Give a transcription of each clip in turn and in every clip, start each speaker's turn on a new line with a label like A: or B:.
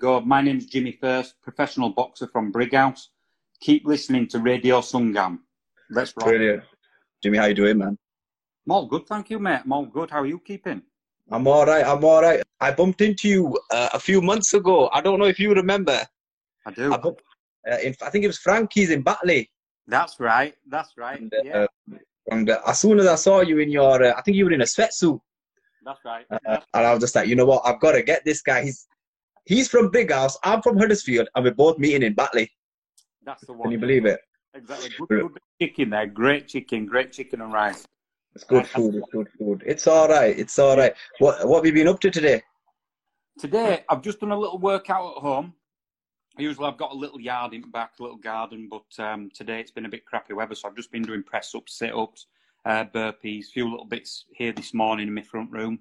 A: Go. My name's Jimmy First, professional boxer from Brighouse. Keep listening to Radio Sungam. Let's rock.
B: Brilliant. Jimmy, how you doing, man?
A: I'm all good, thank you, mate. I'm all good. How are you keeping?
B: I'm all right. I'm all right. I bumped into you uh, a few months ago. I don't know if you remember.
A: I do.
B: I, bumped, uh, in, I think it was Frankie's in Batley.
A: That's right. That's right.
B: And, uh,
A: yeah,
B: and uh, as soon as I saw you in your, uh, I think you were in a sweatsuit,
A: that's right.
B: uh,
A: Yeah.
B: and I was just like, you know what? I've got to get this guy. He's he's from Big House. I'm from Huddersfield, and we're both meeting in Batley.
A: That's the one.
B: Can you believe it?
A: Exactly. Good, good chicken there. Great chicken. Great chicken and rice.
B: It's good food. It's good food. It's all right. It's all right. What what have you been up to today?
A: Today, I've just done a little workout at home. Usually, I've got a little yard in back, a little garden, but um, today it's been a bit crappy weather, so I've just been doing press ups, sit ups, uh, burpees, a few little bits here this morning in my front room.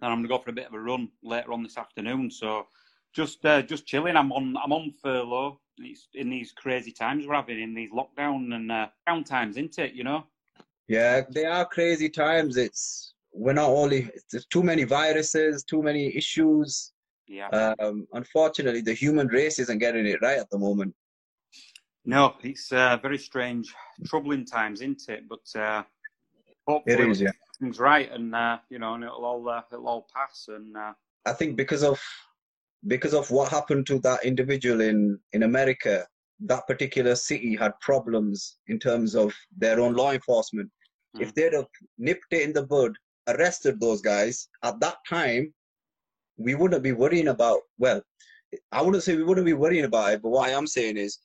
A: And I'm gonna go for a bit of a run later on this afternoon. So, just uh, just chilling. I'm on I'm on furlough. It's in these crazy times we're having in these lockdown and uh, down times, isn't it? You know.
B: Yeah, they are crazy times. It's we're not only there's too many viruses, too many issues.
A: Yeah.
B: Um, unfortunately, the human race isn't getting it right at the moment.
A: No, it's uh, very strange, troubling times, isn't it? But uh, hopefully
B: It is, yeah.
A: Things right, and uh, you know, and it'll all uh, it'll all pass. And uh,
B: I think because of because of what happened to that individual in in America, that particular city had problems in terms of their own law enforcement. If they'd have nipped it in the bud, arrested those guys at that time, we wouldn't be worrying about. Well, I wouldn't say we wouldn't be worrying about it, but what I am saying is,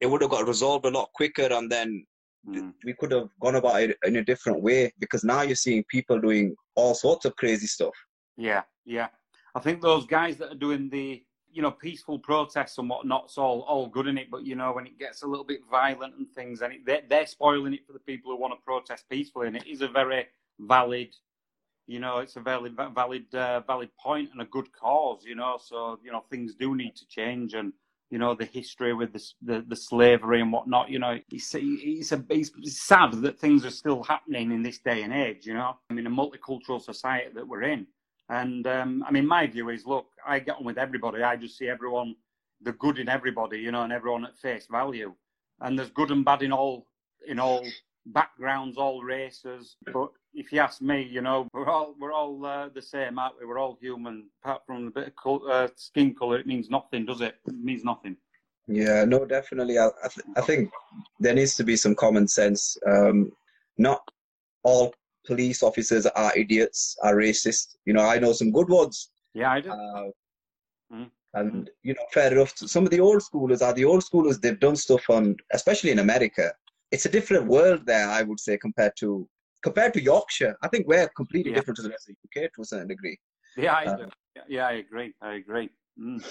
B: it would have got resolved a lot quicker, and then
A: mm,
B: we could have gone about it in a different way. Because now you're seeing people doing all sorts of crazy stuff.
A: yeah, yeah, I think those guys that are doing the you know peaceful protests and whatnot's all all good in it, but you know when it gets a little bit violent and things, and it, they're, they're spoiling it for the people who want to protest peacefully, and it is a very valid. You know, it's a valid, valid, uh, valid point and a good cause. You know, so you know things do need to change, and you know the history with the the, the slavery and whatnot. You know, it's it's a it's sad that things are still happening in this day and age. You know, I mean, a multicultural society that we're in, and um, I mean, my view is, look, I get on with everybody. I just see everyone, the good in everybody. You know, and everyone at face value, and there's good and bad in all in all backgrounds, all races. But if you ask me, you know, we're all we're all uh, the same, aren't we? We're all human. Apart from a bit of col- uh, skin color, it means nothing, does it? It means nothing.
B: Yeah, no, definitely. I, I, th- I think there needs to be some common sense. Um, not all police officers are idiots, are racist. You know, I know some good ones.
A: Yeah, I do.
B: Uh,
A: Mm.
B: And, you know, fair enough. Some of the old schoolers are the old schoolers, they've done stuff on, especially in America. It's a different world there, I would say, compared to compared to Yorkshire. I think we're completely
A: Yeah.
B: different to the rest of the UK to a certain degree.
A: yeah, I
B: uh.
A: Yeah, I agree. I agree. Mm.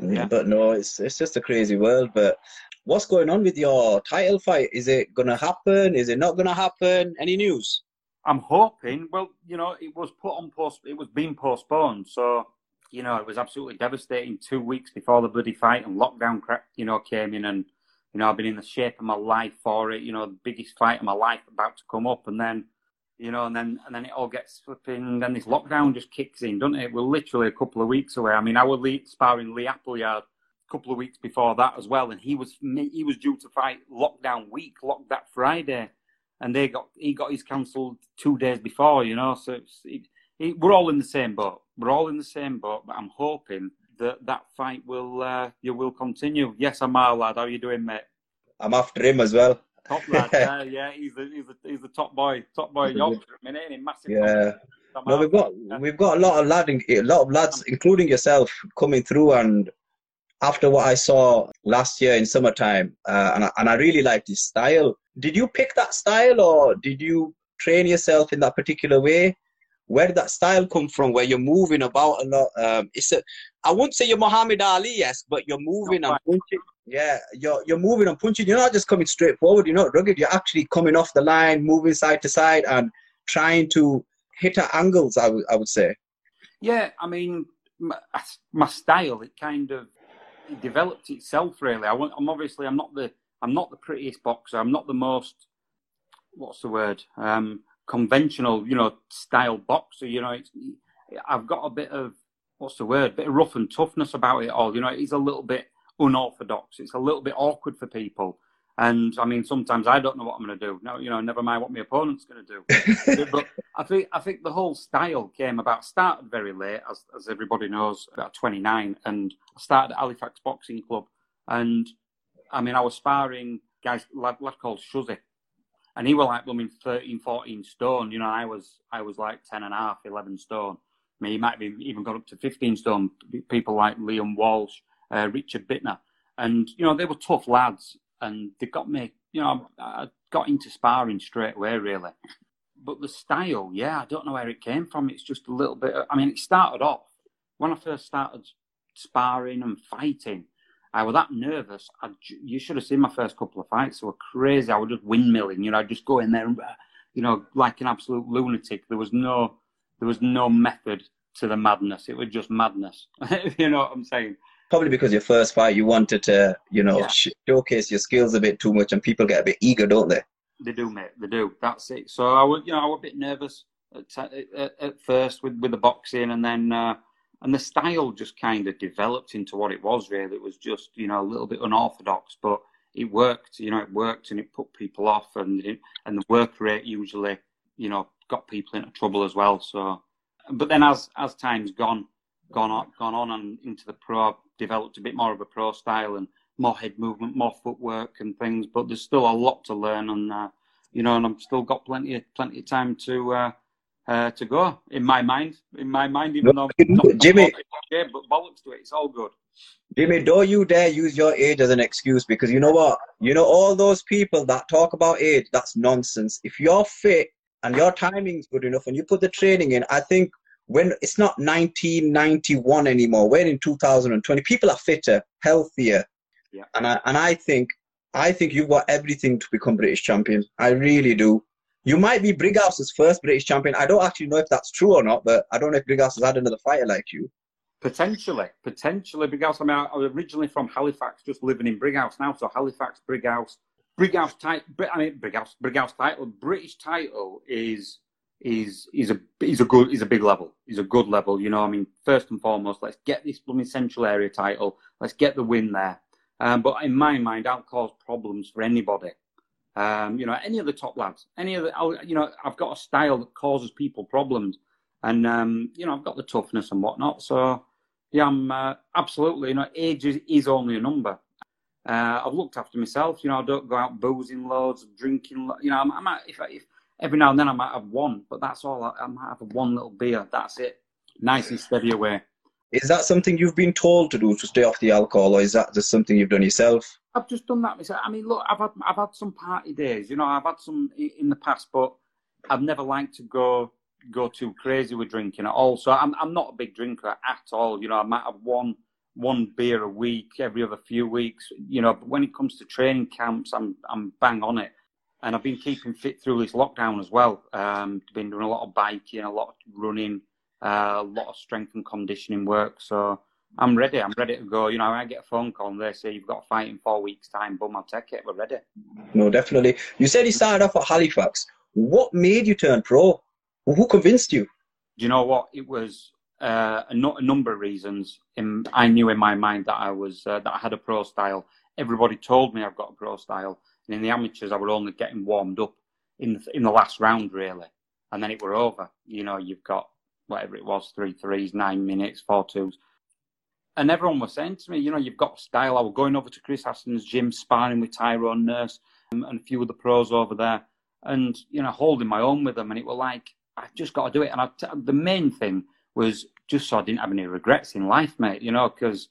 B: Mm,
A: Yeah.
B: But no, it's it's just a crazy world. But what's going on with your title fight? Is it gonna happen? Is it not gonna happen? Any news?
A: I'm hoping. Well, you know, it was put on post. It was being postponed. So, you know, it was absolutely devastating. Two weeks before the bloody fight and lockdown, crack, you know, came in, and you know, I've been in the shape of my life for it. You know, the biggest fight of my life about to come up, and then, you know, and then and then it all gets flipping. Then this lockdown just kicks in, doesn't it? We're literally a couple of weeks away. I mean, I was Lee, sparring Lee Appleyard a couple of weeks before that as well, and he was he was due to fight lockdown week, locked that Friday and they got he got his cancelled two days before, you know. So it, it, we're all in the same boat. We're all in the same boat. But I'm hoping that that fight will uh, you will continue. Yes, Amar lad, how are you doing, mate?
B: I'm after him as well.
A: Top lad, yeah, yeah. He's the he's the he's the top boy, top boy in Yorkshire at the minute, and massive.
B: Yeah. No, we've got we've got a lot of lad, a lot of lads, including yourself, coming through. And after what I saw last year in summertime, uh, and I, and I really liked his style. Did you pick that style, or did you train yourself in that particular way? Where did that style come from? Where you're moving about a lot? Um, it's a, I wouldn't say you're Muhammad Ali, yes, but you're moving and punching. Yeah, you're you're moving and punching. You're not just coming straight forward. You're not rugged. You're actually coming off the line, moving side to side, and trying to hit at angles. I would I would say.
A: Yeah, I mean, my, my style it kind of it developed itself really. I, I'm obviously I'm not the I'm not the prettiest boxer. I'm not the most what's the word um, conventional you know style boxer. You know, it's, I've got a bit of what's the word? Bit of rough and toughness about it all. You know, he's a little bit unorthodox. It's a little bit awkward for people. And I mean, sometimes I don't know what I'm going to do. No, you know, never mind what my opponent's going to do. but I think I think the whole style came about. Started very late, as as everybody knows, about 29, and I started at Halifax Boxing Club. And I mean, I was sparring guys lad, lad called Shuzzy, and he was like blooming 13, 14 stone. You know, I was I was like 10 and a half, 11 stone. I mean, he might have even got up to 15 stone. People like Liam Walsh, uh, Richard Bittner, and you know they were tough lads and they got me. You know, I got into sparring straight away, really. But the style, yeah, I don't know where it came from. It's just a little bit. I mean, it started off when I first started sparring and fighting. I was that nervous. I, you should have seen my first couple of fights. They were crazy. I was just windmilling. You know, I'd just go in there, and, you know, like an absolute lunatic. There was no, there was no method to the madness. It was just madness. you know what I'm saying?
B: probably because your first fight you wanted to you know yeah. showcase your skills a bit too much and people get a bit eager don't they
A: they do mate they do that's it so i was you know i was a bit nervous at, at, at first with with the boxing and then uh, and the style just kind of developed into what it was really it was just you know a little bit unorthodox but it worked you know it worked and it put people off and it, and the work rate usually you know got people into trouble as well so but then as as time's gone gone on gone on and into the pro developed a bit more of a pro style and more head movement, more footwork and things. But there's still a lot to learn, and uh, you know, and I've still got plenty of plenty of time to uh, uh, to go in my mind. In my mind, even no, though
B: Jimmy,
A: but bollocks to it, it's all good.
B: Jimmy, don't you dare use your age as an excuse because you know what? You know all those people that talk about age, that's nonsense. If you're fit and your timing's good enough and you put the training in, I think when it's not 1991 anymore we're in 2020 people are fitter healthier yeah. and I, and I think I think you've got everything to become British champion I really do you might be Brighouse's first British champion I don't actually know if that's true or not but I don't know if Brighouse has had another fighter like you
A: potentially potentially Brighouse I mean I was originally from Halifax just living in Brighouse now so Halifax Brighouse Brighouse title I mean Brighouse Brighouse title British title is is is a is a good is a big level. Is a good level. You know, I mean, first and foremost, let's get this blooming central area title. Let's get the win there. Um, but in my mind, I'll cause problems for anybody. Um, you know, any of the top lads, any of the, you know, I've got a style that causes people problems, and um, you know, I've got the toughness and whatnot. So, yeah, I'm uh, absolutely. You know, age is, is only a number. Uh, I've looked after myself. You know, I don't go out boozing loads, drinking. You know, I'm, I'm if, if every now and then I might have one, but that's all. I, I might have one little beer. That's it. Nice and steady away.
B: Is that something you've been told to do to stay off the alcohol, or is that just something you've done yourself?
A: I've just done that myself. I mean, look, I've had I've had some party days. You know, I've had some in the past, but I've never liked to go go too crazy with drinking at all. So I'm I'm not a big drinker at all. You know, I might have one one beer a week every other few weeks. You know, but when it comes to training camps, I'm I'm bang on it and I've been keeping fit through this lockdown as well. Um, been doing a lot of biking, a lot of running, uh, a lot of strength and conditioning work. So I'm ready. I'm ready to go. You know, I get a phone call and they say you've got a fight in four weeks' time. Boom, I'll take it. We're ready.
B: No, definitely. You said you started off at Halifax. What made you turn pro? Who convinced you?
A: Do you know what? It was uh, a, no- a, number of reasons. In, I knew in my mind that I was uh, that I had a pro style. Everybody told me I've got a pro style. And in the amateurs, I were only getting warmed up in the, in the last round, really. And then it were over. You know, you've got whatever it was, three threes, nine minutes, four twos. And everyone was saying to me, you know, you've got style. I was going over to Chris Aston's gym, sparring with Tyrone Nurse and, and a few of the pros over there, and you know, holding my own with them. And it was like, I just got to do it. And I, the main thing was just so I didn't have any regrets in life, mate. You know, because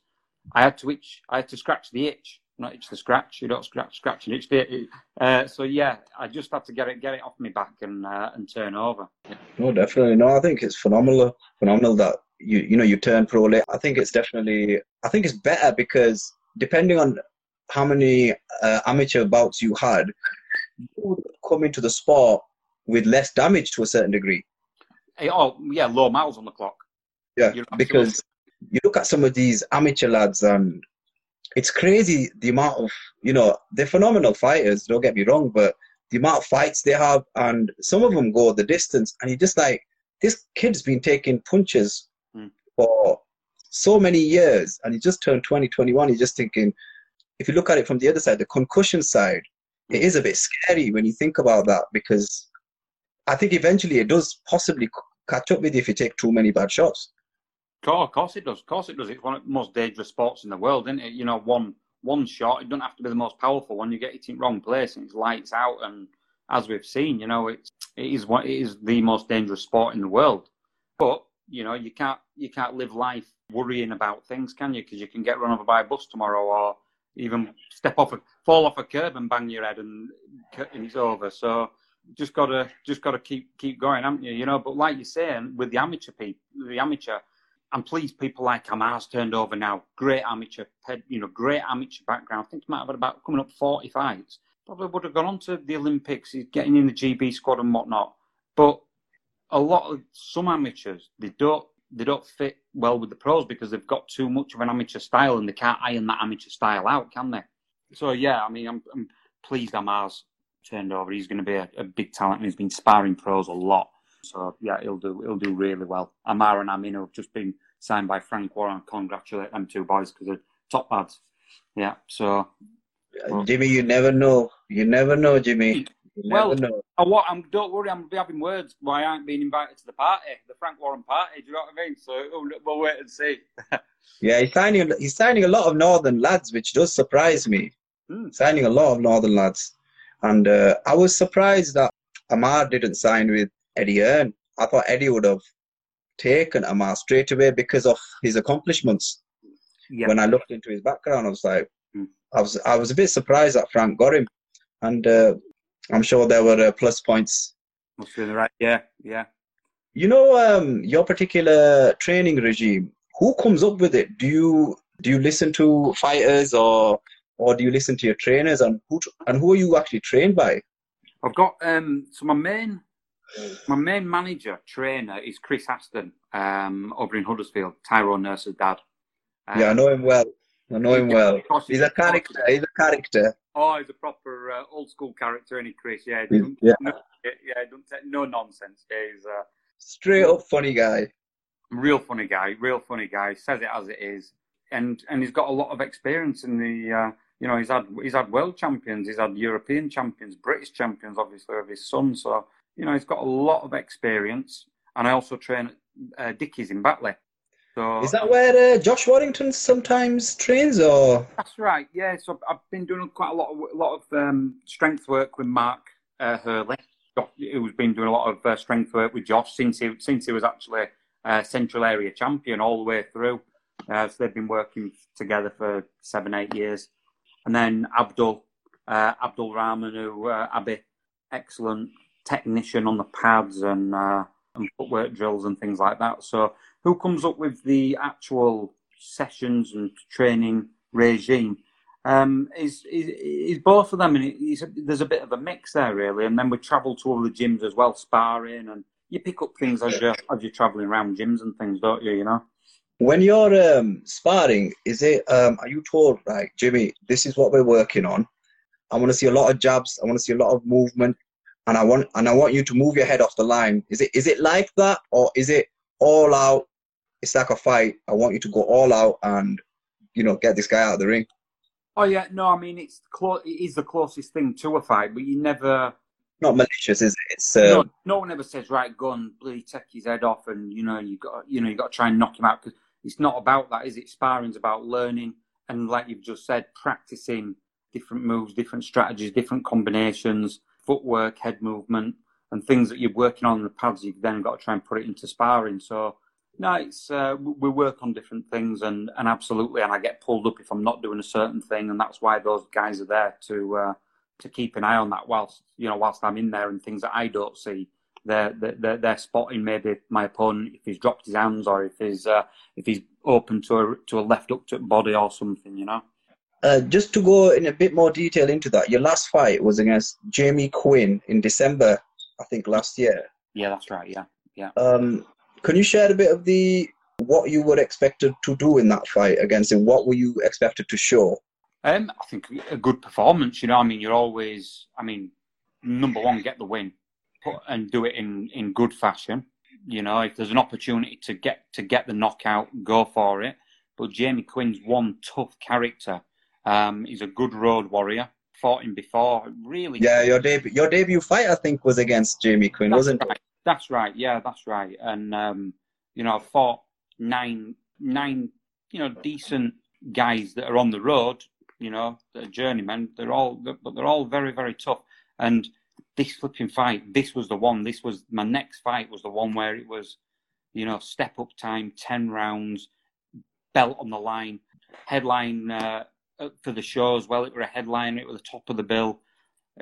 A: I had to itch, I had to scratch the itch not itch the scratch. You don't scratch, scratch and itch the. Uh, so yeah, I just had to get it, get it off my back and uh, and turn over. Yeah.
B: No, definitely. No, I think it's phenomenal, phenomenal that you you know you turn pro late. I think it's definitely. I think it's better because depending on how many uh, amateur bouts you had, you would come into the sport with less damage to a certain degree.
A: Hey, oh yeah, low miles on the clock.
B: Yeah, because you look at some of these amateur lads and it's crazy the amount of you know they're phenomenal fighters. Don't get me wrong, but the amount of fights they have, and some of them go the distance, and you just like this kid's been taking punches mm. for so many years, and he just turned 2021. He's just thinking, if you look at it from the other side, the concussion side, it is a bit scary when you think about that because I think eventually it does possibly catch up with you if you take too many bad shots.
A: Of course it does. Of course it does. It's one of the most dangerous sports in the world, isn't it? You know, one one shot. It doesn't have to be the most powerful one. You get it in the wrong place and it's lights out. And as we've seen, you know, it's it is what it is the most dangerous sport in the world. But you know, you can't you can't live life worrying about things, can you? Because you can get run over by a bus tomorrow, or even step off a fall off a curb and bang your head, and, and it's over. So just gotta just gotta keep keep going, haven't you? You know. But like you're saying, with the amateur people, the amateur I'm pleased people like Amar's turned over now. Great amateur, you know, great amateur background. I think he might have had about coming up 40 fights. Probably would have gone on to the Olympics. He's getting in the GB squad and whatnot. But a lot of some amateurs, they don't they don't fit well with the pros because they've got too much of an amateur style and they can't iron that amateur style out, can they? So yeah, I mean, I'm, I'm pleased Amar's turned over. He's going to be a, a big talent and he's been sparring pros a lot. So yeah, he'll do he'll do really well. Amar and Amino have just been signed by Frank Warren. Congratulate them two boys because they're top lads. Yeah. So
B: well, Jimmy, you never know. You never know, Jimmy. You
A: well, know. I, what, I'm, don't worry, I'm having words why I ain't been invited to the party, the Frank Warren party. Do you know what I mean? So we'll wait and see.
B: yeah, he's signing. He's signing a lot of northern lads, which does surprise me. Hmm. Signing a lot of northern lads, and uh, I was surprised that Amar didn't sign with Eddie Hearn. I thought Eddie would have taken Amar straight away because of his accomplishments. When I looked into his background, I was like, mm. I was I was a bit surprised that Frank got him, and uh, I'm sure there were uh, plus points.
A: Must be right. Yeah, yeah.
B: You know, um, your particular training regime. Who comes up with it? Do you do you listen to fighters or or do you listen to your trainers? And who and who are you actually trained by?
A: I've got um, so my main my main manager trainer is Chris Aston um, over in Huddersfield, Tyrone Nurse's dad.
B: Um, yeah, I know him well. I know him well. He's a character. He's a character.
A: Oh, he's a proper uh, old school character, any Chris? Yeah, yeah, no, yeah, don't take no nonsense. He's uh,
B: straight up funny guy.
A: Real funny guy. Real funny guy. Says it as it is, and and he's got a lot of experience in the. Uh, you know, he's had he's had world champions, he's had European champions, British champions, obviously of his son. So you know, he's got a lot of experience, and I also train at uh, Dickie's in Batley. So
B: is that where uh, Josh Warrington sometimes trains, or?
A: That's right. Yeah. So I've been doing quite a lot of a lot of um, strength work with Mark uh, Hurley, who's been doing a lot of uh, strength work with Josh since he since he was actually uh, Central Area champion all the way through. Uh, so they've been working together for seven, eight years. And then Abdul, uh, Abdul Rahman, who uh, Abby, excellent technician on the pads and uh, and footwork drills and things like that. So, who comes up with the actual sessions and training regime? Um, is, is is both of them, and there's a bit of a mix there, really. And then we travel to all the gyms as well, sparring, and you pick up things as you're as you're traveling around gyms and things, don't you? You know.
B: When you're um, sparring, is it? Um, are you told, like Jimmy, this is what we're working on? I want to see a lot of jabs. I want to see a lot of movement and I want and I want you to move your head off the line. Is it is it like that or is it all out? It's like a fight. I want you to go all out and you know get this guy out of the ring.
A: Oh yeah, no, I mean it's clo- it is the closest thing to a fight, but you never.
B: Not malicious, is it? It's
A: uh... no, no one ever says right, go and bloody take his head off, and you know you got you know you got to try and knock him out because it's not about that, is it? Sparring's about learning and, like you've just said, practicing different moves, different strategies, different combinations footwork, head movement, and things that you're working on in the pads. You've then got to try and put it into sparring. So no, it's uh, we work on different things, and and absolutely, and I get pulled up if I'm not doing a certain thing, and that's why those guys are there to uh, to keep an eye on that whilst you know whilst I'm in there and things that I don't see. They're, they're, they're spotting maybe my opponent if he's dropped his hands or if he's uh, if he's open to a to a left up to body or something, you know.
B: Uh, just to go in a bit more detail into that, your last fight was against Jamie Quinn in December, I think, last year.
A: Yeah, that's right. Yeah, yeah.
B: Um, can you share a bit of the what you were expected to do in that fight against him? What were you expected to show?
A: Um, I think a good performance. You know, I mean, you're always, I mean, number one, get the win, put, and do it in in good fashion. You know, if there's an opportunity to get to get the knockout, go for it but Jamie Quinn's one tough character. Um, he's a good road warrior. Fought him before, really.
B: Yeah, your debut, your debut fight, I think, was against Jamie Quinn,
A: that's
B: wasn't
A: right.
B: it?
A: That's right. Yeah, that's right. And um, you know, I fought nine, nine, you know, decent guys that are on the road. You know, that are journeymen. They're all, but they're all very, very tough. And this flipping fight, this was the one. This was my next fight. Was the one where it was, you know, step up time, ten rounds, belt on the line, headline uh, for the show as well. It were a headline. It was the top of the bill.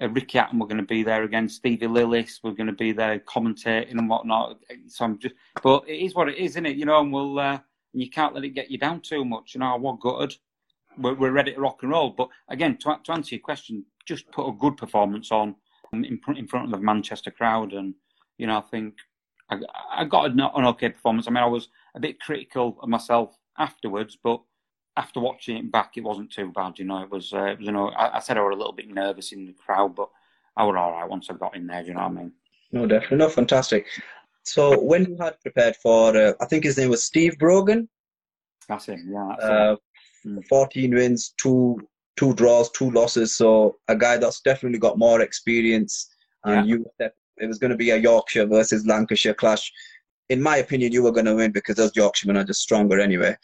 A: Uh, Ricky Hatton were going to be there again. Stevie Lillis were going to be there commentating and whatnot. So I'm just, but it is what it is, isn't it? You know, and we'll, uh, and you can't let it get you down too much. You know, I was gutted. We're, we're ready to rock and roll. But again, to, to answer your question, just put a good performance on in front in front of the Manchester crowd, and you know, I think I, I got an, an okay performance. I mean, I was a bit critical of myself afterwards, but after watching it back, it wasn't too bad. You know, it was. Uh, you know, I, I, said I was a little bit nervous in the crowd, but I was all right once I got in there. Do you know what I mean?
B: No, definitely, no, fantastic. So when you had prepared for, uh, I think his name was Steve Brogan.
A: That's him. Yeah. That's
B: uh, mm. Fourteen wins, two two draws, two losses. So a guy that's definitely got more experience. And yeah. you, it was going to be a Yorkshire versus Lancashire clash. In my opinion, you were going to win because those Yorkshiremen are just stronger anyway.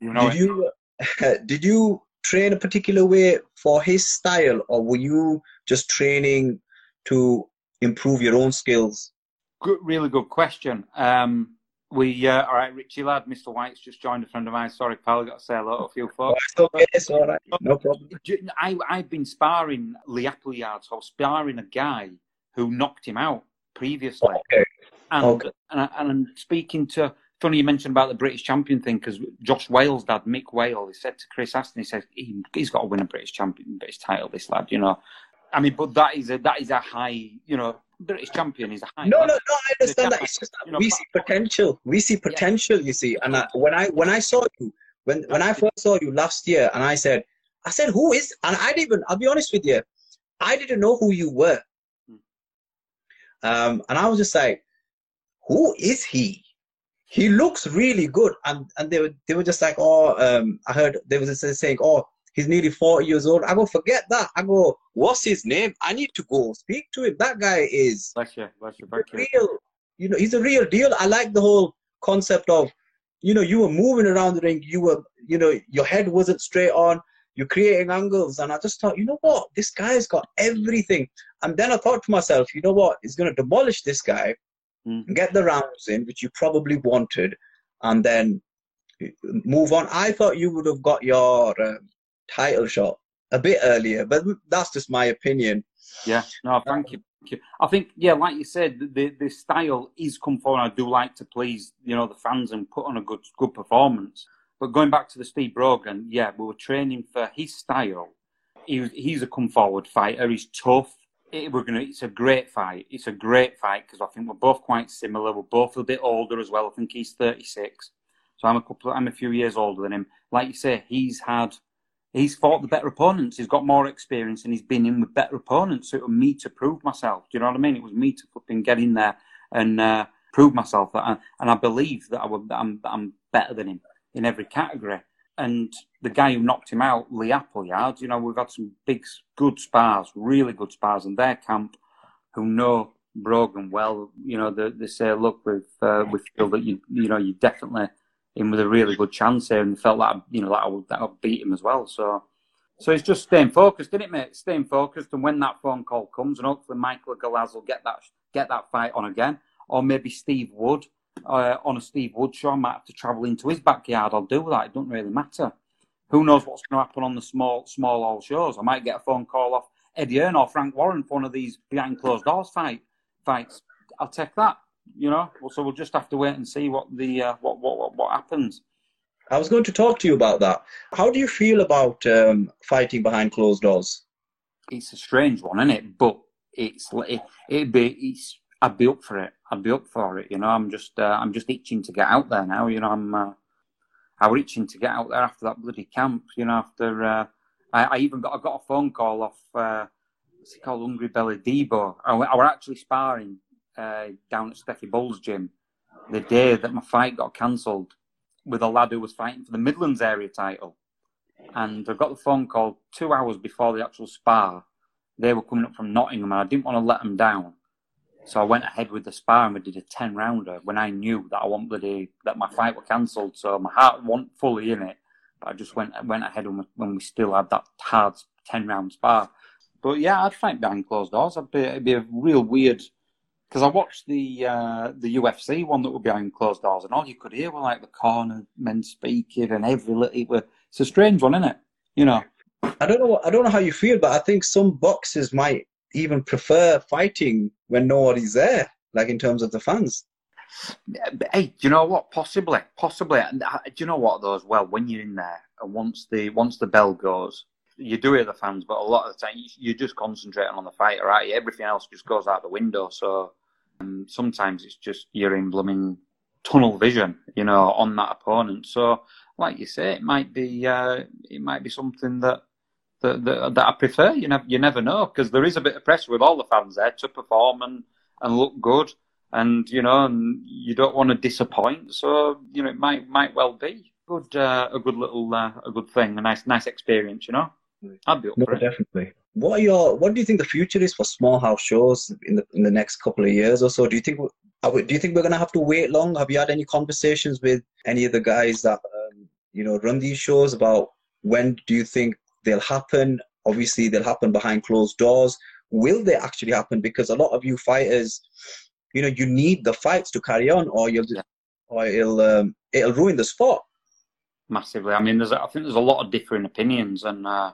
A: You know
B: did you did you train a particular way for his style, or were you just training to improve your own skills?
A: Good, really good question. Um, we uh, all right, Richie lad, Mr. White's just joined a friend of mine. Sorry, pal, I got to say hello to a few folks.
B: It's okay, it's all right, no problem.
A: I I've been sparring Lee Appleyard, so I was sparring a guy who knocked him out previously,
B: okay.
A: and
B: okay.
A: and, I, and I'm speaking to funny you mentioned about the British champion thing because Josh Wale's dad, Mick Wale, he said to Chris Aston, he said he, has got to win a British champion, British title. This lad, you know. I mean, but that is a that is a high, you know, British champion is a high.
B: No, no, no. I understand that. It's just that you know, we see potential. We see potential. Yeah. You see, and I, when I when I saw you when when I first saw you last year, and I said, I said, who is? And I didn't even. I'll be honest with you, I didn't know who you were. Hmm. Um, and I was just like, who is he? He looks really good. And and they were they were just like, oh, um, I heard they was a saying, oh, he's nearly 40 years old. I go, forget that. I go, what's his name? I need to go speak to him. That guy is
A: bless you, bless you,
B: real. You know, he's a real deal. I like the whole concept of, you know, you were moving around the ring. You were, you know, your head wasn't straight on. You're creating angles, and I just thought, you know what, this guy's got everything. And then I thought to myself, you know what, he's going to demolish this guy mm. get the rounds in, which you probably wanted, and then move on. I thought you would have got your uh, title shot a bit earlier, but that's just my opinion.
A: Yeah, no, thank you. Thank you. I think, yeah, like you said, the the style is come forward. I do like to please, you know, the fans and put on a good good performance. But going back to the Steve Brogan, yeah, we were training for his style. He was, he's a come forward fighter. He's tough it, we're gonna. It's a great fight. It's a great fight because I think we're both quite similar. We're both a bit older as well. I think he's 36, so I'm a couple. I'm a few years older than him. Like you say, he's had, he's fought the better opponents. He's got more experience and he's been in with better opponents. So it was me to prove myself. Do you know what I mean? It was me to fucking get in there and uh, prove myself that, I, and I believe that I I'm, that I'm better than him in every category and the guy who knocked him out, Lee Appleyard, you know, we've had some big, good spars, really good spars in their camp who know Brogan well. You know, they, they say, look, we've, uh, we feel that you, you know, you definitely in with a really good chance here, and felt that, you know, that I would, that I would beat him as well. So, so it's just staying focused, isn't it, mate? Staying focused, and when that phone call comes, and hopefully Michael Galaz will get that, get that fight on again, or maybe Steve Wood uh, on a Steve Wood show. I might have to travel into his backyard. I'll do that. It doesn't really matter. Who knows what's going to happen on the small, small hall shows? I might get a phone call off Eddie Hearn or Frank Warren for one of these behind closed doors fight fights. I'll take that. You know, so we'll just have to wait and see what the uh, what, what what what happens.
B: I was going to talk to you about that. How do you feel about um, fighting behind closed doors?
A: It's a strange one, isn't it? But it's it, it'd be it's I'd be up for it. I'd be up for it. You know, I'm just uh, I'm just itching to get out there now. You know, I'm uh, I was itching to get out there after that bloody camp. You know, after uh, I, I, even got I got a phone call off uh, what's called Hungry Belly Debo. I, I were actually sparring uh, down at Stefy Bull's gym the day that my fight got cancelled. with a lad who was fighting for the Midlands area title, and I got the phone call two hours before the actual spar. They were coming up from Nottingham, and I didn't want to let them down. So I went ahead with the spar and we did a ten rounder when I knew that I wanted bloody that my fight were cancelled. So my heart wasn't fully in it, but I just went went ahead when we, when we still had that hard ten round spar. But yeah, I'd fight behind closed doors. I'd be, it'd be a real weird because I watched the uh, the UFC one that were behind closed doors, and all you could hear were like the corner men speaking and every little. It it's a strange one, isn't it? You know.
B: I don't know. I don't know how you feel, but I think some boxers might even prefer fighting when nobody's there, like in terms of the fans.
A: Hey, do you know what? Possibly, possibly. Uh, do you know what though? As well, when you're in there, and once the once the bell goes, you do hear the fans, but a lot of the time you, are just concentrating on the fight, right? Everything else just goes out the window. So um, sometimes it's just you're in blooming tunnel vision, you know, on that opponent. So, like you say, it might be uh, it might be something that that, that, that I prefer. You never you never know because there is a bit of pressure with all the fans there to perform and and look good, and you know, and you don't want to disappoint. So you know, it might might well be good uh, a good little uh, a good thing, a nice nice experience. You know, I'd be up
B: no,
A: for it.
B: Definitely. What are your What do you think the future is for small hall shows in the in the next couple of years or so? Do you think do you think we're going to have to wait long? Have you had any conversations with any of the guys that um, you know run these shows about when do you think they'll happen? Obviously, they'll happen behind closed doors. Will they actually happen? Because a lot of you fighters, you know, you need the fights to carry on, or you'll or it'll um, it'll ruin the sport
A: massively. I mean, there's I think there's a lot of differing opinions, and uh,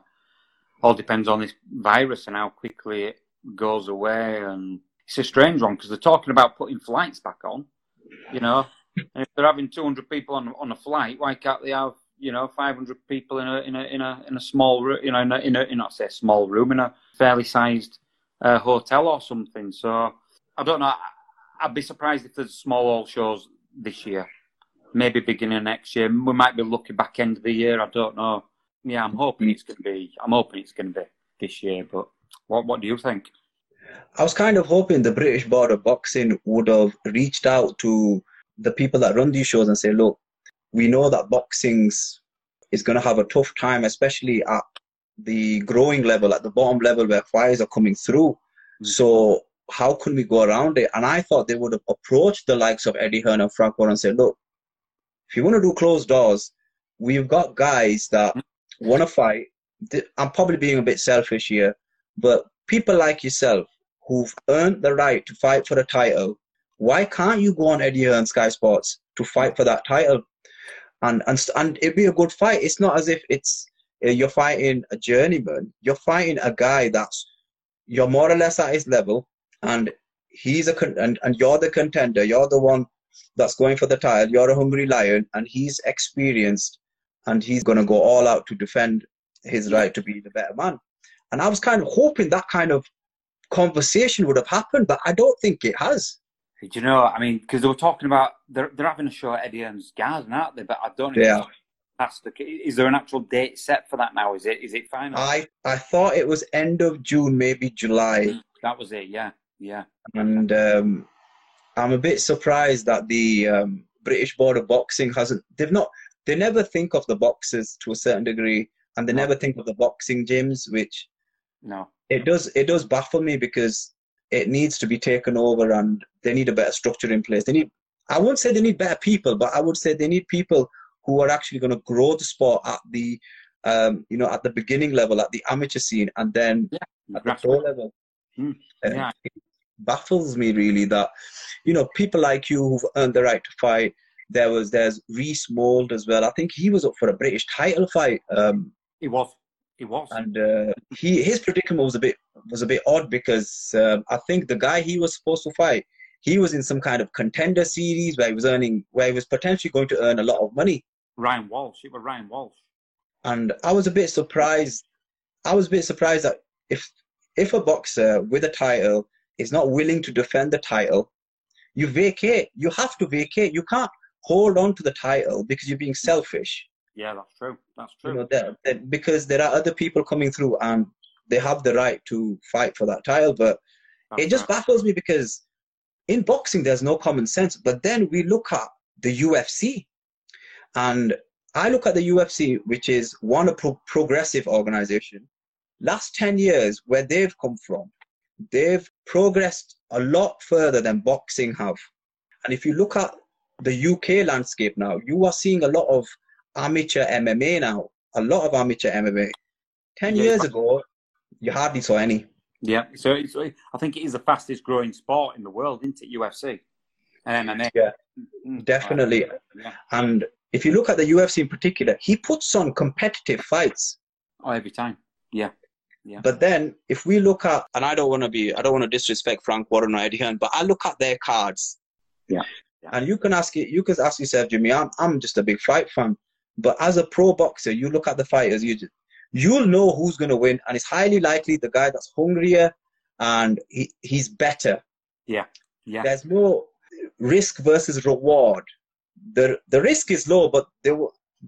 A: all depends on this virus and how quickly it goes away. And it's a strange one because they're talking about putting flights back on. You know, and if they're having 200 people on on a flight, why can't they have you know 500 people in a in a in a in a small room? You know, in a, in a in not say small room in a fairly sized uh, hotel or something. So I don't know. I'd be surprised if there's small hall shows this year. Maybe beginning next year. We might be looking back end of the year. I don't know yeah, I'm hoping it's going to be. I'm hoping it's going to be this year. But what what do you think?
B: I was kind of hoping the British Board of Boxing would have reached out to the people that run these shows and say, look, we know that boxing's is going to have a tough time, especially at the growing level, at the bottom level where fires are coming through. Mm-hmm. So how can we go around it? And I thought they would have approached the likes of Eddie Hearn and Frank Warren and said, look, if you want to do closed doors, we've got guys that mm-hmm want to fight. I'm probably being a bit selfish here, but people like yourself who've earned the right to fight for a title, why can't you go on Eddie Hearn Sky Sports to fight for that title? And and and it'd be a good fight. It's not as if it's uh, you're fighting a journeyman. You're fighting a guy that's you're more or less at his level, and he's a con- and, and you're the contender. You're the one that's going for the title. You're a hungry lion, and he's experienced and he's to go all out to defend his right to be the better man. And I was kind of hoping that kind of conversation would have happened, but I don't think it has.
A: Do you know? I mean, because they were talking about they're they're having a show at Eddie Hearn's garden, aren't they? But I don't know. Yeah. That's the, is there an actual date set for that now? Is it is it final?
B: I I thought it was end of June, maybe July. Mm,
A: that was it. Yeah, yeah.
B: And um, I'm a bit surprised that the um, British Board of Boxing hasn't. They've not they never think of the boxers to a certain degree, and they no. never think of the boxing gyms, which
A: no,
B: it does it does baffle me because it needs to be taken over, and they need a better structure in place. They need I wouldn't say they need better people, but I would say they need people who are actually going to grow the sport at the um, you know at the beginning level, at the amateur scene, and then yeah, at the pro level.
A: Mm, yeah.
B: It baffles me really that you know people like you who've earned the right to fight there was there's Reece Mould as well. I think he was up for a British title fight. Um,
A: he was. He was.
B: And uh, he his predicament was a bit was a bit odd because um, I think the guy he was supposed to fight, he was in some kind of contender series where he was earning where he was potentially going to earn a lot of money.
A: Ryan Walsh. It was Ryan Walsh.
B: And I was a bit surprised. I was a bit surprised that if if a boxer with a title is not willing to defend the title, you vacate. You have to vacate. You can't hold on to the title because you're being selfish.
A: Yeah, that's true. That's true.
B: You know, that, that because there are other people coming through and they have the right to fight for that title. But that's it just right. baffles me because in boxing there's no common sense. But then we look at the UFC, And I look at the UFC, which is one a pro- progressive organization. Last 10 years, where they've come from, they've progressed a lot further than boxing have. And if you look at the UK landscape now, you are seeing a lot of amateur MMA now, a lot of amateur MMA. 10
A: Yeah.
B: years ago, you hardly saw any.
A: Yeah, so it's, I think it is the fastest growing sport in the world, isn't it? UFC and MMA.
B: Yeah. Definitely.
A: Yeah.
B: And if you look at the UFC in particular, he puts on competitive fights.
A: Oh, every time. Yeah. Yeah.
B: But then if we look at, and I don't want to be, I don't want to disrespect Frank Warren or Eddie Hearn, but I look at their cards.
A: Yeah. Yeah.
B: And you can ask it, you can ask yourself, Jimmy, I'm, I'm just a big fight fan. But as a pro boxer, you look at the fighters, you just, you'll know who's going to win. And it's highly likely the guy that's hungrier and he, he's better.
A: Yeah. Yeah.
B: There's more risk versus reward. The, the risk is low, but they,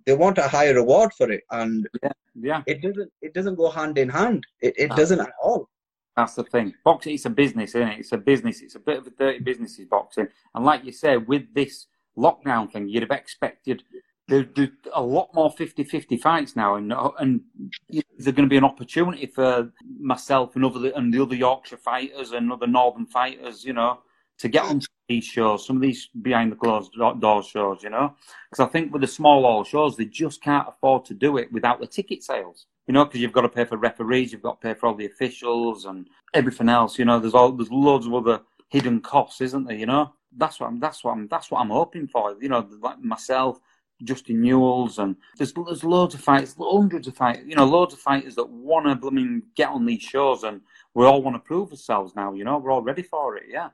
B: they want a higher reward for it. And
A: Yeah.
B: it doesn't, it doesn't go hand in hand. It, it
A: No.
B: doesn't at all.
A: That's the thing. Boxing, it's a business, isn't it? It's a business. It's a bit of a dirty business, is boxing. And like you said, with this lockdown thing, you'd have expected there, there a lot more 50-50 fights now, and and there's going to be an opportunity for myself and other and the other Yorkshire fighters and other Northern fighters, you know, to get onto these shows, some of these behind the closed door shows, you know, because I think with the small hall shows, they just can't afford to do it without the ticket sales, you know, because you've got to pay for referees, you've got to pay for all the officials and everything else, you know. There's all there's loads of other hidden costs, isn't there? You know, that's what I'm that's what I'm that's what I'm hoping for. You know, like myself. Justin Newells and there's there's loads of fights, hundreds of fights, you know, loads of fighters that want to blooming get on these shows, and we all want to prove ourselves now. You know, we're all ready for it. Yeah.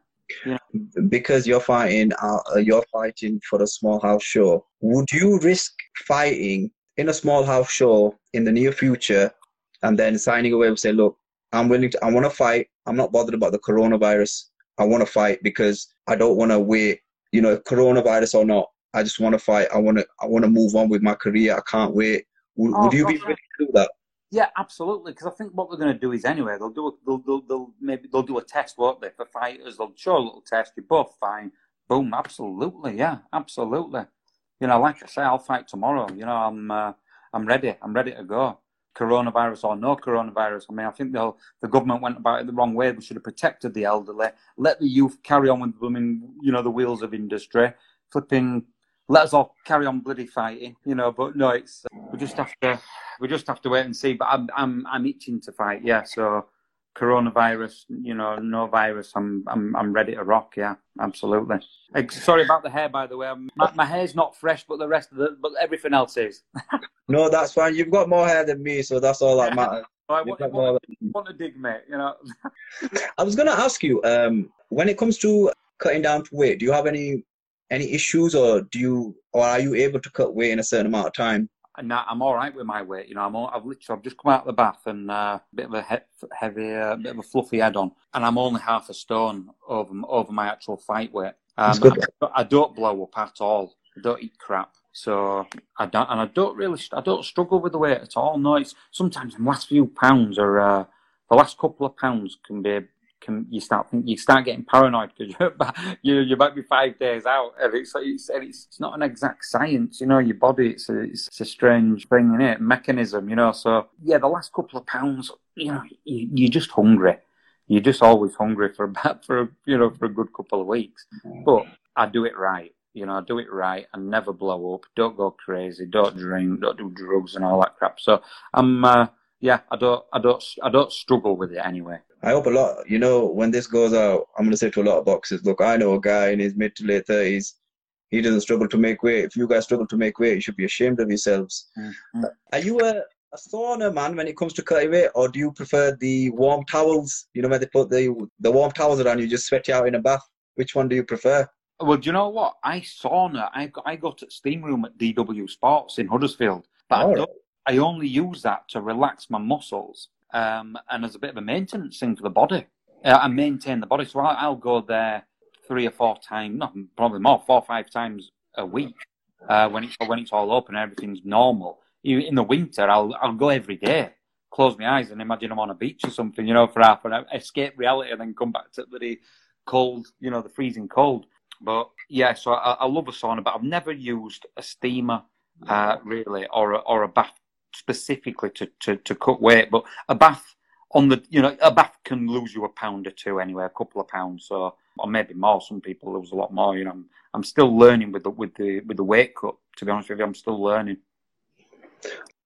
B: because you're fighting uh, you're fighting for a small hall show would you risk fighting in a small hall show in the near future and then signing away and say look i'm willing to i want to fight i'm not bothered about the coronavirus i want to fight because i don't want to wait you know coronavirus or not i just want to fight i want to i want to move on with my career i can't wait would,
A: Oh,
B: would you be willing to do that
A: Yeah, absolutely. Because I think what they're going to do is anyway, they'll do a, they'll, they'll, they'll maybe they'll do a test, won't they, for fighters? They'll show a little test. You're both fine. Boom. Absolutely. Yeah. Absolutely. You know, like I say, I'll fight tomorrow. You know, I'm uh, I'm ready. I'm ready to go. Coronavirus or no coronavirus. I mean, I think the the government went about it the wrong way. We should have protected the elderly. Let the youth carry on with in, you know, the wheels of industry. Flipping. Let us all carry on bloody fighting. You know, but no, it's we just have to we just have to wait and see. But I'm I'm I'm itching to fight. Yeah. So coronavirus, you know, no virus. I'm I'm I'm ready to rock. Yeah, absolutely. Sorry about the hair, by the way. My, my hair's not fresh, but the rest of the but everything else is.
B: no that's fine you've got more hair than me so that's all that matters
A: I want, want,
B: more
A: want to dig, mate. You know.
B: I was gonna ask you, um, when it comes to cutting down to weight, do you have any any issues, or do you, or are you able to cut weight in a certain amount of time?
A: Nah, I'm all right with my weight. You know, I'm all, I've literally I've just come out of the bath and uh, a bit of a he- heavy, uh, bit of a fluffy head on, and I'm only half a stone over over my actual fight weight. Um. I, I don't blow up at all. I don't eat crap, so I don't, and I don't really, I don't struggle with the weight at all. No, it's sometimes the last few pounds or uh, the last couple of pounds can be. Can you start think you start getting paranoid because you're about, you you might be five days out and it's it's and it's, it's not an exact science you know your body it's a, it's a strange thing in it mechanism you know so yeah the last couple of pounds you know you, you're just hungry you're just always hungry for about for you know for a good couple of weeks but I do it right. You know, I do it right and never blow up. Don't go crazy. Don't drink. Don't do drugs and all that crap. So I'm, uh, yeah, I don't, I don't, I don't struggle with it anyway.
B: I hope a lot. You know, when this goes out, I'm gonna say to a lot of boxers, look, I know a guy in his mid to late thirties. He doesn't struggle to make weight. If you guys struggle to make weight, you should be ashamed of yourselves.
A: Mhm.
B: Are you a, a sauna man when it comes to cutting weight, or do you prefer the warm towels? You know, where they put the the warm towels around you, just sweat you out in a bath. Which one do you prefer?
A: Well, do you know what? I sauna. I got, I got at steam room at DW Sports in Huddersfield, but I, don't, I only use that to relax my muscles um, and as a bit of a maintenance thing for the body. Uh, I maintain the body, so I'll, I'll go there three or four times, not probably more, four or five times a week uh, when it's when it's all open everything's normal. In the winter, I'll I'll go every day, close my eyes and imagine I'm on a beach or something, you know, for half an hour, escape reality, and then come back to the cold, you know, the freezing cold. But yeah, so I, I love a sauna, but I've never used a steamer uh, really, or a, or a bath specifically to, to, to cut weight. But a bath on the, you know, a bath can lose you a pound or two anyway, a couple of pounds. So, or maybe more. Some people lose a lot more. You know, I'm, I'm still learning with the with the with the weight cut. To be honest with you, I'm still learning.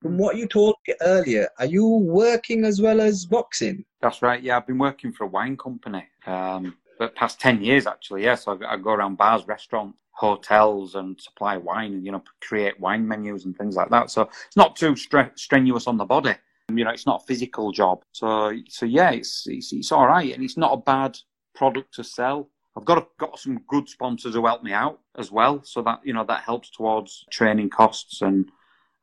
B: From what you told me earlier, are you working as well as boxing?
A: That's right. Yeah, I've been working for a wine company. Um, the past 10 years actually yeah so I, I, go around bars restaurants hotels and supply wine and you know create wine menus and things like that so it's not too stre- strenuous on the body you know it's not a physical job so so yeah it's it's, it's all right and it's not a bad product to sell I've got got some good sponsors who help me out as well, so that you know that helps towards training costs and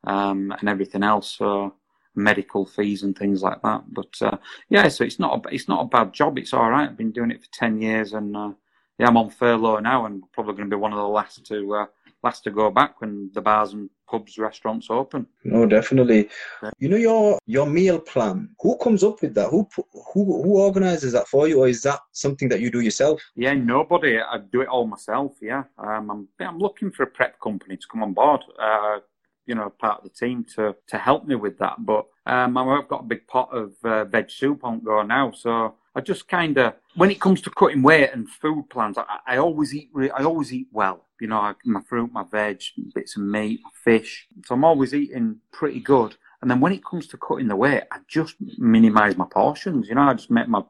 A: um, and everything else. So medical fees and things like that. But uh, yeah, so it's not a, it's not a bad job. It's all right. I've been doing it for ten years, and uh, yeah, I'm on furlough now, and probably going to be one of the last to uh, last to go back when the bars and pubs, restaurants open.
B: No, definitely. Yeah. You know your your meal plan. Who comes up with that? Who who who organises that for you, or is that something that you do yourself?
A: Yeah, nobody. I do it all myself. Yeah, um, I'm I'm looking for a prep company to come on board. Uh, you know, part of the team to to help me with that. But um, I've got a big pot of uh, veg soup on go now, so I just kind of when it comes to cutting weight and food plans, I, I always eat I always eat well. You know, I, my fruit, my veg, bits of meat, fish. So I'm always eating pretty good. And then when it comes to cutting the weight, I just minimise my portions. You know, I just make my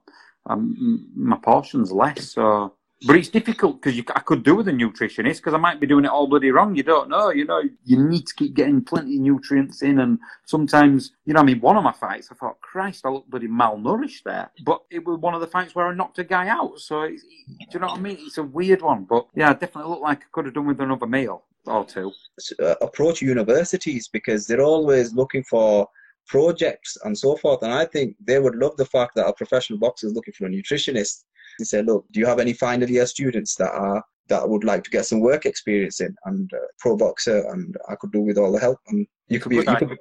A: um, my portions less. So but it's difficult because I could do with a nutritionist because I might be doing it all bloody wrong. You don't know. You know, you need to keep getting plenty of nutrients in. And sometimes, you know, I mean, one of my fights, I thought, Christ, I look bloody malnourished there. But it was one of the fights where I knocked a guy out. So, do you know what I mean? It's a weird one. But yeah, I definitely look like I could have done with another meal or two.
B: Uh, approach universities because they're always looking for projects and so forth. And I think they would love the fact that a professional boxer is looking for a nutritionist he said, look, do you have any final year students that are that would like to get some work experience in and uh, pro boxer and I could do with all the help and you could be, you could be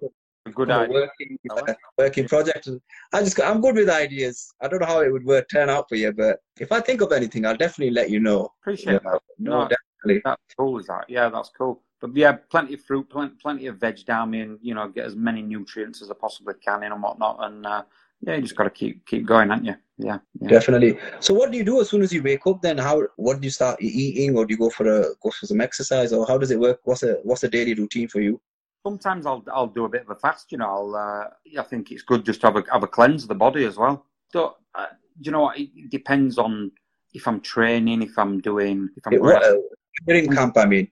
A: a good idea.
B: Working, uh, working project. I just I'm good with ideas. I don't know how it would work turn out for you, but if I think of anything, I'll definitely let you know.
A: Appreciate you know, that. No, no, definitely. That's cool. Is that? Yeah, that's cool. But yeah, plenty of fruit, plenty, plenty of veg down me, and you know, get as many nutrients as I possibly can in and whatnot, and uh, yeah, you just got to keep keep going, aren't you? Yeah, yeah,
B: definitely. So, what do you do as soon as you wake up? Then, how what do you start eating, or do you go for a go for some exercise, or how does it work? What's a what's a daily routine for you?
A: Sometimes I'll I'll do a bit of a fast. You know, I'll uh, I think it's good just to have a have a cleanse of the body as well. So, uh, you know what? It depends on if I'm training, if I'm doing, if I'm.
B: It, during camp, I mean.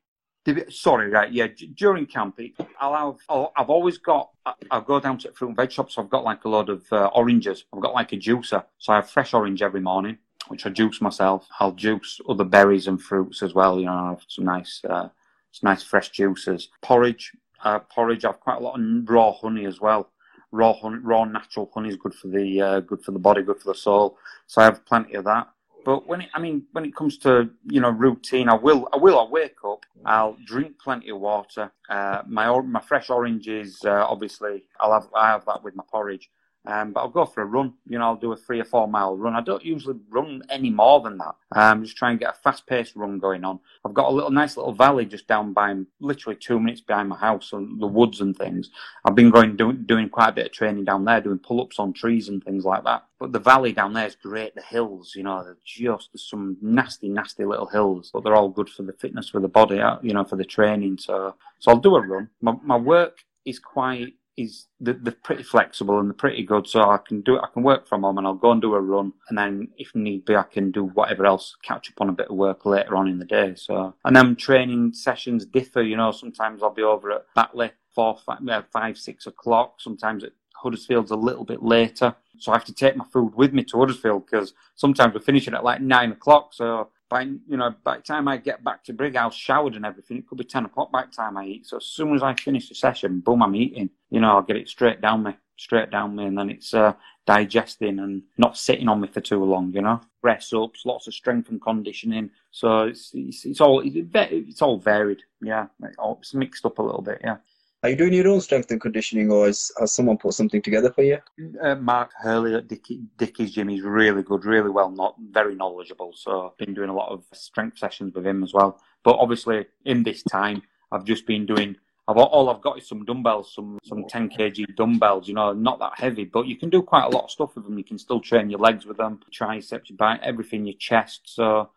A: Sorry, right? Yeah, during camping, I'll have. I'll, I've always got. I'll go down to the fruit and veg shops. I've got like a load of uh, oranges. I've got like a juicer, so I have fresh orange every morning, which I juice myself. I'll juice other berries and fruits as well. You know, I have some nice, uh, some nice fresh juices. Porridge, uh, porridge. I have quite a lot of raw honey as well. Raw honey, raw natural honey is good for the uh, good for the body, good for the soul. So I have plenty of that. But when it, I mean, when it comes to you know routine, I will, I will, I'll wake up, I'll drink plenty of water. Uh, my my fresh oranges, uh, obviously, I'll have I have that with my porridge. Um, but I'll go for a run. You know, I'll do a three or four mile run. I don't usually run any more than that. Um, just try and get a fast paced run going on. I've got a little nice little valley just down by, literally two minutes behind my house, and the woods and things. I've been going doing doing quite a bit of training down there, doing pull ups on trees and things like that. But the valley down there is great. The hills, you know, they're just some nasty, nasty little hills, but they're all good for the fitness for the body, uh, you know, for the training. So, so I'll do a run. My, my work is quite is they're, pretty flexible and they're pretty good. So I can do it. I can work from home and I'll go and do a run, and then if need be, I can do whatever else, catch up on a bit of work later on in the day. So and then training sessions differ. You know, sometimes I'll be over at Batley four, five, uh, five six o'clock. Sometimes at Huddersfield's a little bit later. So I have to take my food with me to Huddersfield because sometimes we're finishing at like nine o'clock. So by you know by the time I get back to Brig, I've showered and everything, it could be ten o'clock by the time I eat. So as soon as I finish the session, boom, I'm eating. You know, I'll get it straight down me, straight down me, and then it's uh, digesting and not sitting on me for too long. You know, press ups, lots of strength and conditioning. So it's it's, it's all it's all varied. Yeah, it's mixed up a little bit. Yeah.
B: Are you doing your own strength and conditioning, or has, has someone put something together for you?
A: Uh, Mark Hurley at Dicky, Dickie's gym is really good, really well, not very knowledgeable. So I've been doing a lot of strength sessions with him as well. But obviously, in this time, I've just been doing I've all I've got is some dumbbells, some some 10 kg dumbbells. You know, not that heavy, but you can do quite a lot of stuff with them. You can still train your legs with them, triceps, your back, everything, your chest. So,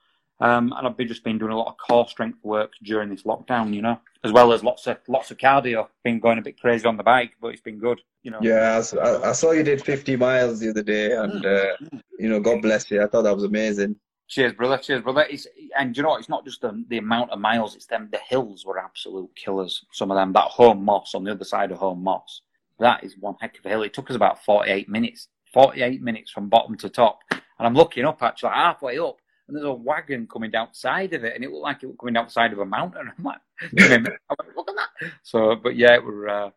A: um, and I've been just been doing a lot of core strength work during this lockdown. You know, as well as lots of lots of cardio. Been going a bit crazy on the bike, but it's been good. You know.
B: Yeah, I, I saw you did 50 miles the other day, and uh, you know, God bless you. I thought that was amazing.
A: Cheers, brother. Cheers, brother. It's, and you know, it's not just the, the amount of miles; it's them. The hills were absolute killers. Some of them. That Holme Moss on the other side of Holme Moss. That is one heck of a hill. It took us about forty-eight minutes. Forty-eight minutes from bottom to top. And I'm looking up actually halfway up, and there's a wagon coming down side of it, and it looked like it was coming outside of a mountain. I'm like, look at that. So, but yeah, it were uh,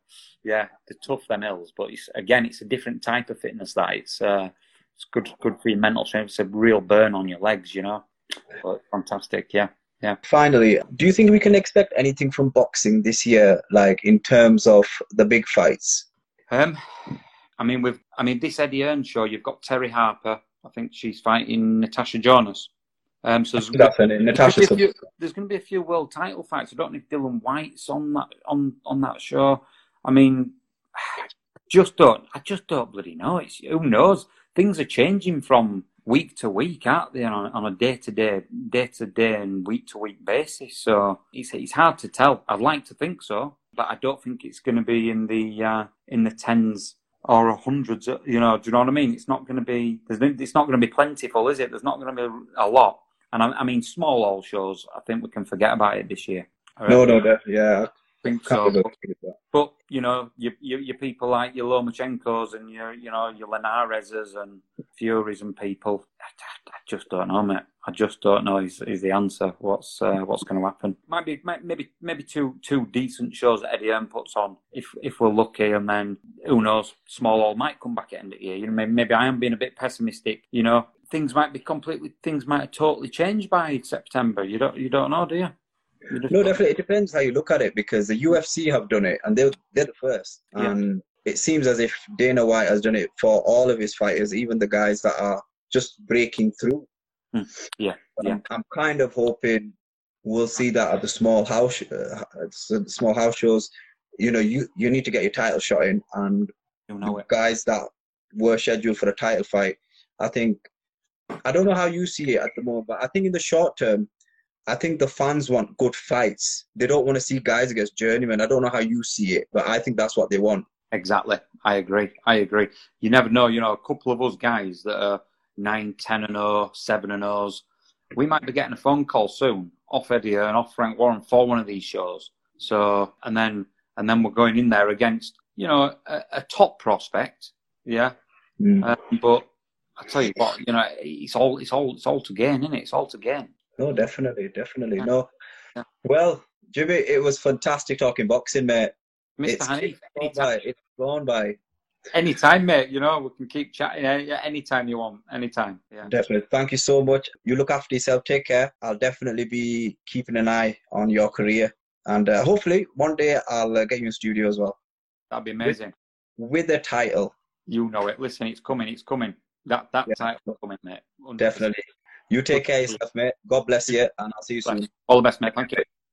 A: yeah, the tough them hills. But it's, again, it's a different type of fitness. That it's. Uh, it's good good for your mental strength. It's a real burn on your legs, you know. But fantastic, yeah. Yeah.
B: Finally, do you think we can expect anything from boxing this year, like in terms of the big fights?
A: Um, I mean, with I mean this Eddie Hearn's show, you've got Terry Harper. I think she's fighting Natasha Jonas. Um, so there's,
B: That's Natasha.
A: There's, there's going to be a few world title fights. I don't know if Dylan White's on that on on that show. I mean, just don't. I just don't bloody know. It's who knows things are changing from week to week, aren't they, on, on a day to day, day to day, and week to week basis. So it's it's hard to tell. I'd like to think so, but I don't think it's going to be in the uh, in the tens or hundreds. You know, do you know what I mean? It's not going to be. it's not going to be plentiful, is it? There's not going to be a lot. And I, I mean, small hall shows. I think we can forget about it this year.
B: No, no, definitely, yeah
A: think so. But, but, you know, your, your, your people like your Lomachenkos and your you know your Linares's and Furies and people, I, I, just don't know, mate. I just don't know is, is the answer. What's uh, what's going to happen? Might be maybe maybe two two decent shows that Eddie Hearn puts on if if we're lucky, and then who knows, Small Hall might come back at the end of the year. You know, maybe, maybe I am being a bit pessimistic. You know, things might be completely things might have totally changed by September. You don't you don't know, do you?
B: No, definitely. It depends how you look at it because the UFC have done it and they're, they're the first. Yeah. And it seems as if Dana White has done it for all of his fighters, even the guys that are just breaking through.
A: Hmm. Yeah. yeah.
B: I'm, I'm, kind of hoping we'll see that at the small halls, uh, small halls shows. You know, you, you need to get your title shot in, and
A: you know
B: guys that were scheduled for a title fight, I think I don't know how you see it at the moment, but I think in the short term, I think the fans want good fights. They don't want to see guys against journeymen. I don't know how you see it, but I think that's what they want.
A: Exactly. I agree. I agree. You never know. You know, a couple of us guys that are 9, 10 and 0, 7 and 0s, we might be getting a phone call soon off Eddie and off Frank Warren for one of these shows. So, and then, and then we're going in there against, you know, a, a top prospect. Yeah. Mm. Um, but I tell you what, you know, it's all, it's all, it's all to gain, isn't it? It's all to gain.
B: No, definitely, definitely. No. Yeah. Well, Jimmy, it was fantastic talking boxing, mate.
A: Mr. It's
B: Hanif. It's gone by.
A: Anytime, mate. You know, we can keep chatting anytime you want. Anytime. Yeah.
B: Definitely. Thank you so much. You look after yourself. Take care. I'll definitely be keeping an eye on your career. And uh, hopefully one day I'll uh, get you in studio as well.
A: That'd be amazing.
B: With, with a title.
A: You know it. Listen, it's coming. It's coming. That that yeah. coming, mate.
B: 100%. Definitely. You take care of yourself, mate. God bless you, and I'll see you soon.
A: All the best, mate. Thank you.